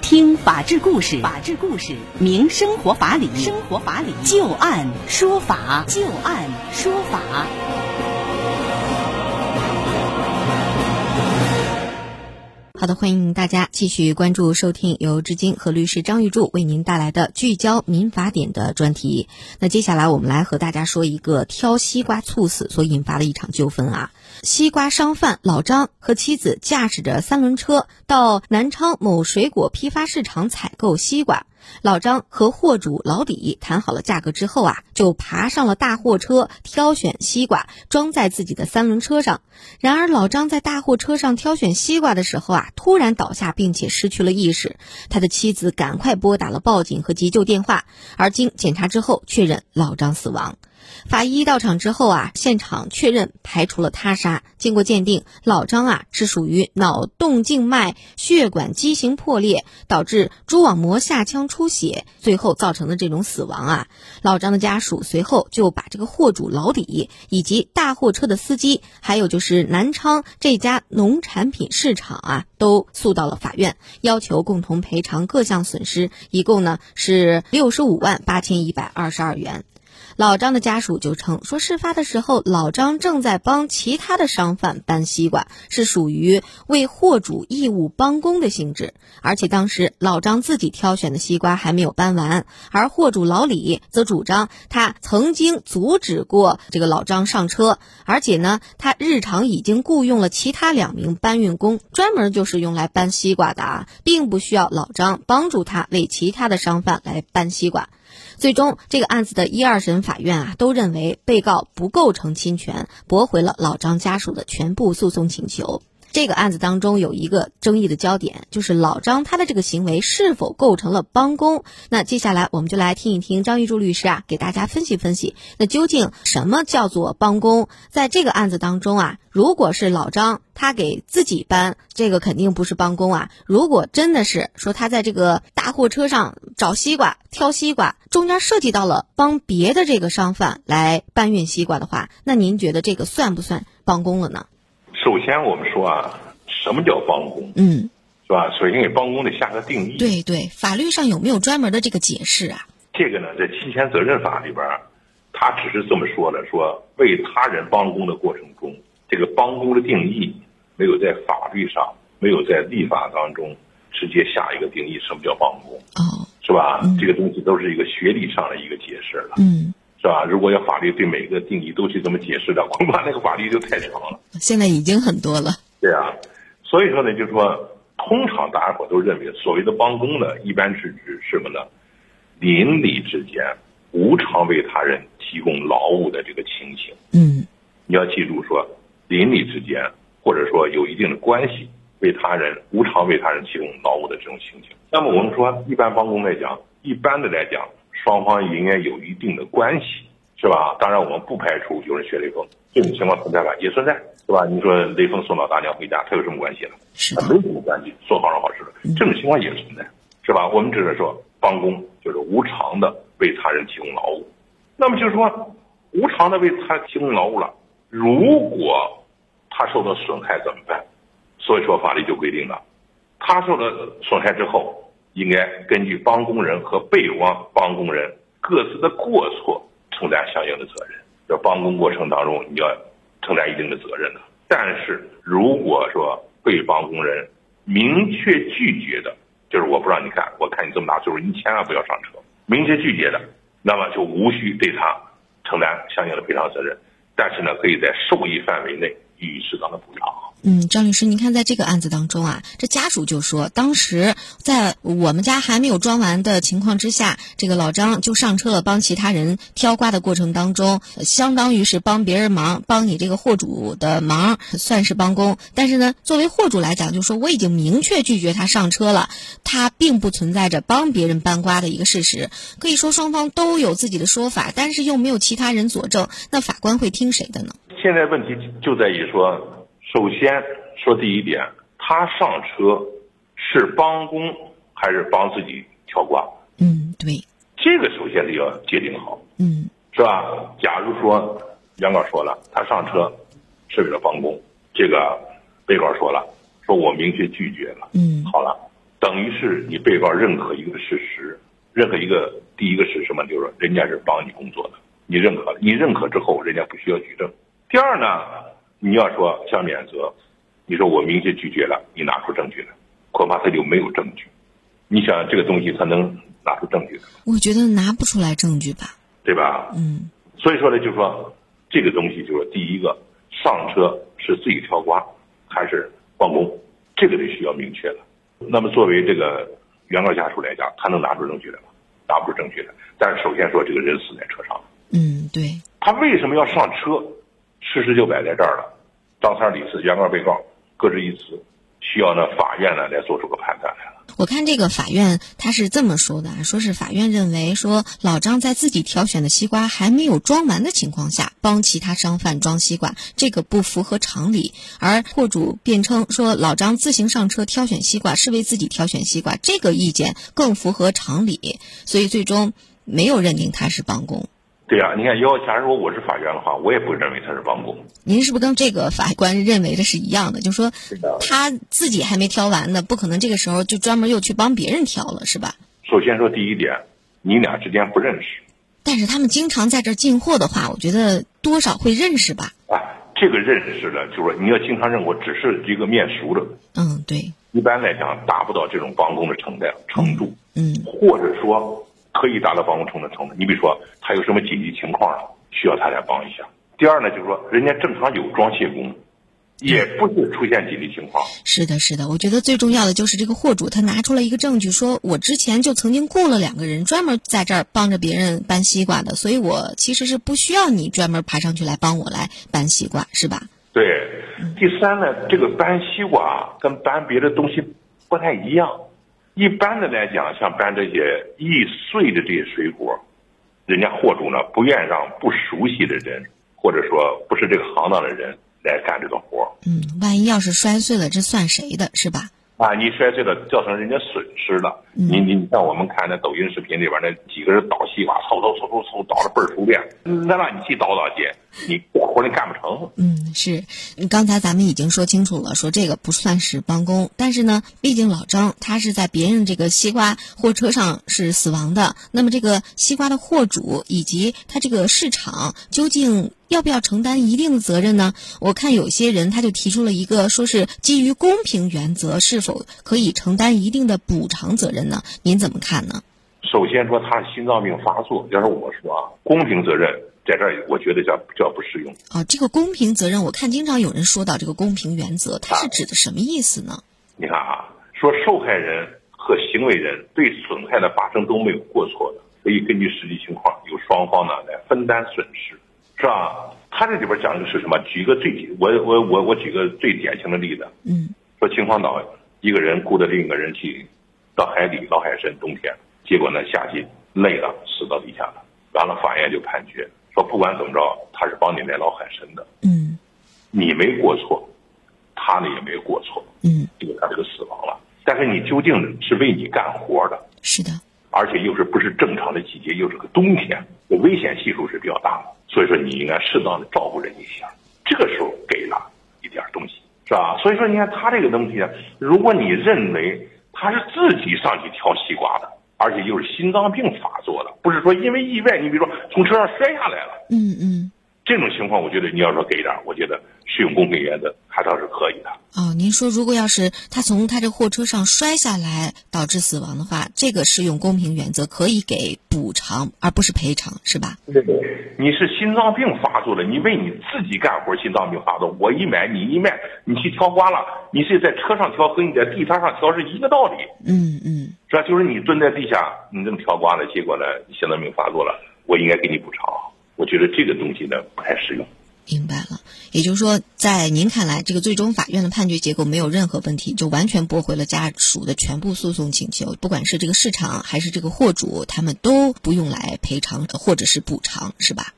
听法治故事，法治故事，明生活法理，生活法理，就案说法，就案说法。好的，欢迎大家继续关注收听由至今和律师张玉柱为您带来的聚焦民法典的专题。那接下来我们来和大家说一个挑西瓜猝死所引发的一场纠纷啊。西瓜商贩老张和妻子驾驶着三轮车到南昌某水果批发市场采购西瓜。老张和货主老李谈好了价格之后啊，就爬上了大货车，挑选西瓜装在自己的三轮车上。然而，老张在大货车上挑选西瓜的时候啊，突然倒下，并且失去了意识。他的妻子赶快拨打了报警和急救电话，而经检查之后，确认老张死亡。法医到场之后啊，现场确认排除了他杀。经过鉴定，老张啊是属于脑动静脉血管畸形破裂，导致蛛网膜下腔出血，最后造成的这种死亡啊。老张的家属随后就把这个货主老李以及大货车的司机，还有就是南昌这家农产品市场啊，都诉到了法院，要求共同赔偿各项损失，一共呢是六十五万八千一百二十二元。老张的家属就称说，事发的时候，老张正在帮其他的商贩搬西瓜，是属于为货主义务帮工的性质。而且当时老张自己挑选的西瓜还没有搬完，而货主老李则主张他曾经阻止过这个老张上车，而且呢，他日常已经雇佣了其他两名搬运工，专门就是用来搬西瓜的啊，并不需要老张帮助他为其他的商贩来搬西瓜。最终，这个案子的一二审法院啊，都认为被告不构成侵权，驳回了老张家属的全部诉讼请求。这个案子当中有一个争议的焦点，就是老张他的这个行为是否构成了帮工。那接下来我们就来听一听张玉柱律师啊，给大家分析分析，那究竟什么叫做帮工？在这个案子当中啊，如果是老张他给自己搬，这个肯定不是帮工啊。如果真的是说他在这个大货车上找西瓜、挑西瓜，中间涉及到了帮别的这个商贩来搬运西瓜的话，那您觉得这个算不算帮工了呢？首先，我们说啊，什么叫帮工？嗯，是吧？首先给帮工得下个定义。对对，法律上有没有专门的这个解释啊？这个呢，在侵权责任法里边，他只是这么说的：说为他人帮工的过程中，这个帮工的定义没有在法律上，没有在立法当中直接下一个定义，什么叫帮工？哦，是吧？这个东西都是一个学理上的一个解释了。嗯。是吧？如果要法律对每个定义都去这么解释的，恐怕那个法律就太长了。现在已经很多了。对啊，所以说呢，就是说，通常大家伙都认为，所谓的帮工呢，一般是指什么呢？邻里之间无偿为他人提供劳务的这个情形。嗯，你要记住说，邻里之间或者说有一定的关系，为他人无偿为他人提供劳务的这种情形。那么我们说，一般帮工来讲，一般的来讲。双方应该有一定的关系，是吧？当然，我们不排除有人学雷锋，这种情况存在吧？也存在，是吧？你说雷锋送老大娘回家，他有什么关系了？他没有什么关系，做好人好事了，这种情况也存在，是吧？我们只是说帮工，就是无偿的为他人提供劳务。那么就是说，无偿的为他提供劳务了，如果他受到损害怎么办？所以说法律就规定了，他受到损害之后。应该根据帮工人和被帮帮工人各自的过错承担相应的责任。这帮工过程当中，你要承担一定的责任的。但是如果说被帮工人明确拒绝的，就是我不让你干，我看你这么大岁数，你千万不要上车，明确拒绝的，那么就无需对他承担相应的赔偿责任。但是呢，可以在受益范围内予以适当的补偿。嗯，张律师，您看，在这个案子当中啊，这家属就说，当时在我们家还没有装完的情况之下，这个老张就上车了，帮其他人挑瓜的过程当中，相当于是帮别人忙，帮你这个货主的忙，算是帮工。但是呢，作为货主来讲，就说我已经明确拒绝他上车了，他并不存在着帮别人搬瓜的一个事实。可以说双方都有自己的说法，但是又没有其他人佐证，那法官会听谁的呢？现在问题就在于说。首先说第一点，他上车是帮工还是帮自己挑挂？嗯，对，这个首先得要界定好。嗯，是吧？假如说原告说了他上车是为了帮工，这个被告说了，说我明确拒绝了。嗯，好了，等于是你被告认可一个事实，认可一个第一个是什么？就是说人家是帮你工作的，你认可了，你认可之后，人家不需要举证。第二呢，你要说想免责，你说我明确拒绝了，你拿出证据来，恐怕他就没有证据。你想这个东西他能拿出证据的？我觉得拿不出来证据吧。对吧？嗯。所以说呢，就是说这个东西，就是说第一个上车是自己挑瓜还是帮工，这个得需要明确的。那么作为这个原告家属来讲，他能拿出证据来吗？拿不出证据来。但是首先说，这个人死在车上。嗯，对。他为什么要上车？事实就摆在这儿了。张三李四，原告被告各执一词，需要呢法院呢来做出个判断来了。我看这个法院他是这么说的，说是法院认为说老张在自己挑选的西瓜还没有装完的情况下，帮其他商贩装西瓜，这个不符合常理。而货主辩称说老张自行上车挑选西瓜是为自己挑选西瓜，这个意见更符合常理，所以最终没有认定他是帮工。对呀，你看，要假如说我是法院的话，我也不认为他是帮工。您是不是跟这个法官认为的是一样的？就说他自己还没挑完呢，不可能这个时候就专门又去帮别人挑了，是吧？首先说第一点，你俩之间不认识。但是他们经常在这进货的话，我觉得多少会认识吧。啊，这个认识的，就是说你要经常认我，只是一个面熟的。嗯，对。一般来讲，达不到这种帮工的程度程度。嗯。或者说。可以达到帮工程的程度。你比如说，他有什么紧急情况了，需要他来帮一下。第二呢，就是说，人家正常有装卸工，也不是出现紧急情况。是的，是的。我觉得最重要的就是这个货主他拿出了一个证据，说我之前就曾经雇了两个人专门在这儿帮着别人搬西瓜的，所以我其实是不需要你专门爬上去来帮我来搬西瓜，是吧？对。第三呢，这个搬西瓜跟搬别的东西不太一样。一般的来讲，像搬这些易碎的这些水果，人家货主呢不愿让不熟悉的人，或者说不是这个行当的人来干这个活嗯，万一要是摔碎了，这算谁的，是吧？啊，你摔碎了，造成人家损失了。你你你像我们看那抖音视频里边那几个人倒西瓜，嗖嗖嗖嗖嗖捣的倍儿熟练，那让你去倒倒去，你活你干不成。嗯，是。刚才咱们已经说清楚了，说这个不算是帮工，但是呢，毕竟老张他是在别人这个西瓜货车上是死亡的，那么这个西瓜的货主以及他这个市场究竟？要不要承担一定的责任呢？我看有些人他就提出了一个，说是基于公平原则，是否可以承担一定的补偿责任呢？您怎么看呢？首先说他心脏病发作，要是我说啊，公平责任在这儿，我觉得叫叫不适用。啊，这个公平责任，我看经常有人说到这个公平原则，它是指的什么意思呢？你看啊，说受害人和行为人对损害的发生都没有过错的，可以根据实际情况由双方呢来分担损失。是吧？他这里边讲的是什么？举一个最我我我我举个最典型的例子。嗯。说秦皇岛一个人雇的另一个人去到海底捞海参，冬天，结果呢下去累了，死到底下了。完了，法院就判决说，不管怎么着，他是帮你来捞海参的。嗯。你没过错，他呢也没过错。嗯。结果他这个死亡了，但是你究竟是为你干活的。是的。而且又是不是正常的季节，又是个冬天，危险系数是比较大的。所以说，你应该适当的照顾人一下，这个时候给了一点东西，是吧？所以说，你看他这个东西，如果你认为他是自己上去挑西瓜的，而且又是心脏病发作的，不是说因为意外，你比如说从车上摔下来了，嗯嗯。这种情况，我觉得你要说给点，我觉得适用公平原则还倒是可以的。哦，您说如果要是他从他这货车上摔下来导致死亡的话，这个适用公平原则可以给补偿，而不是赔偿，是吧？对对，你是心脏病发作了，你为你自己干活心脏病发作，我一买你一卖，你去挑瓜了，你是在车上挑和你在地摊上挑是一个道理。嗯嗯，是吧？就是你蹲在地下，你这么挑瓜了，结果呢心脏病发作了，我应该给你补偿。我觉得这个东西呢不太适用。明白了，也就是说，在您看来，这个最终法院的判决结果没有任何问题，就完全驳回了家属的全部诉讼请求，不管是这个市场还是这个货主，他们都不用来赔偿或者是补偿，是吧？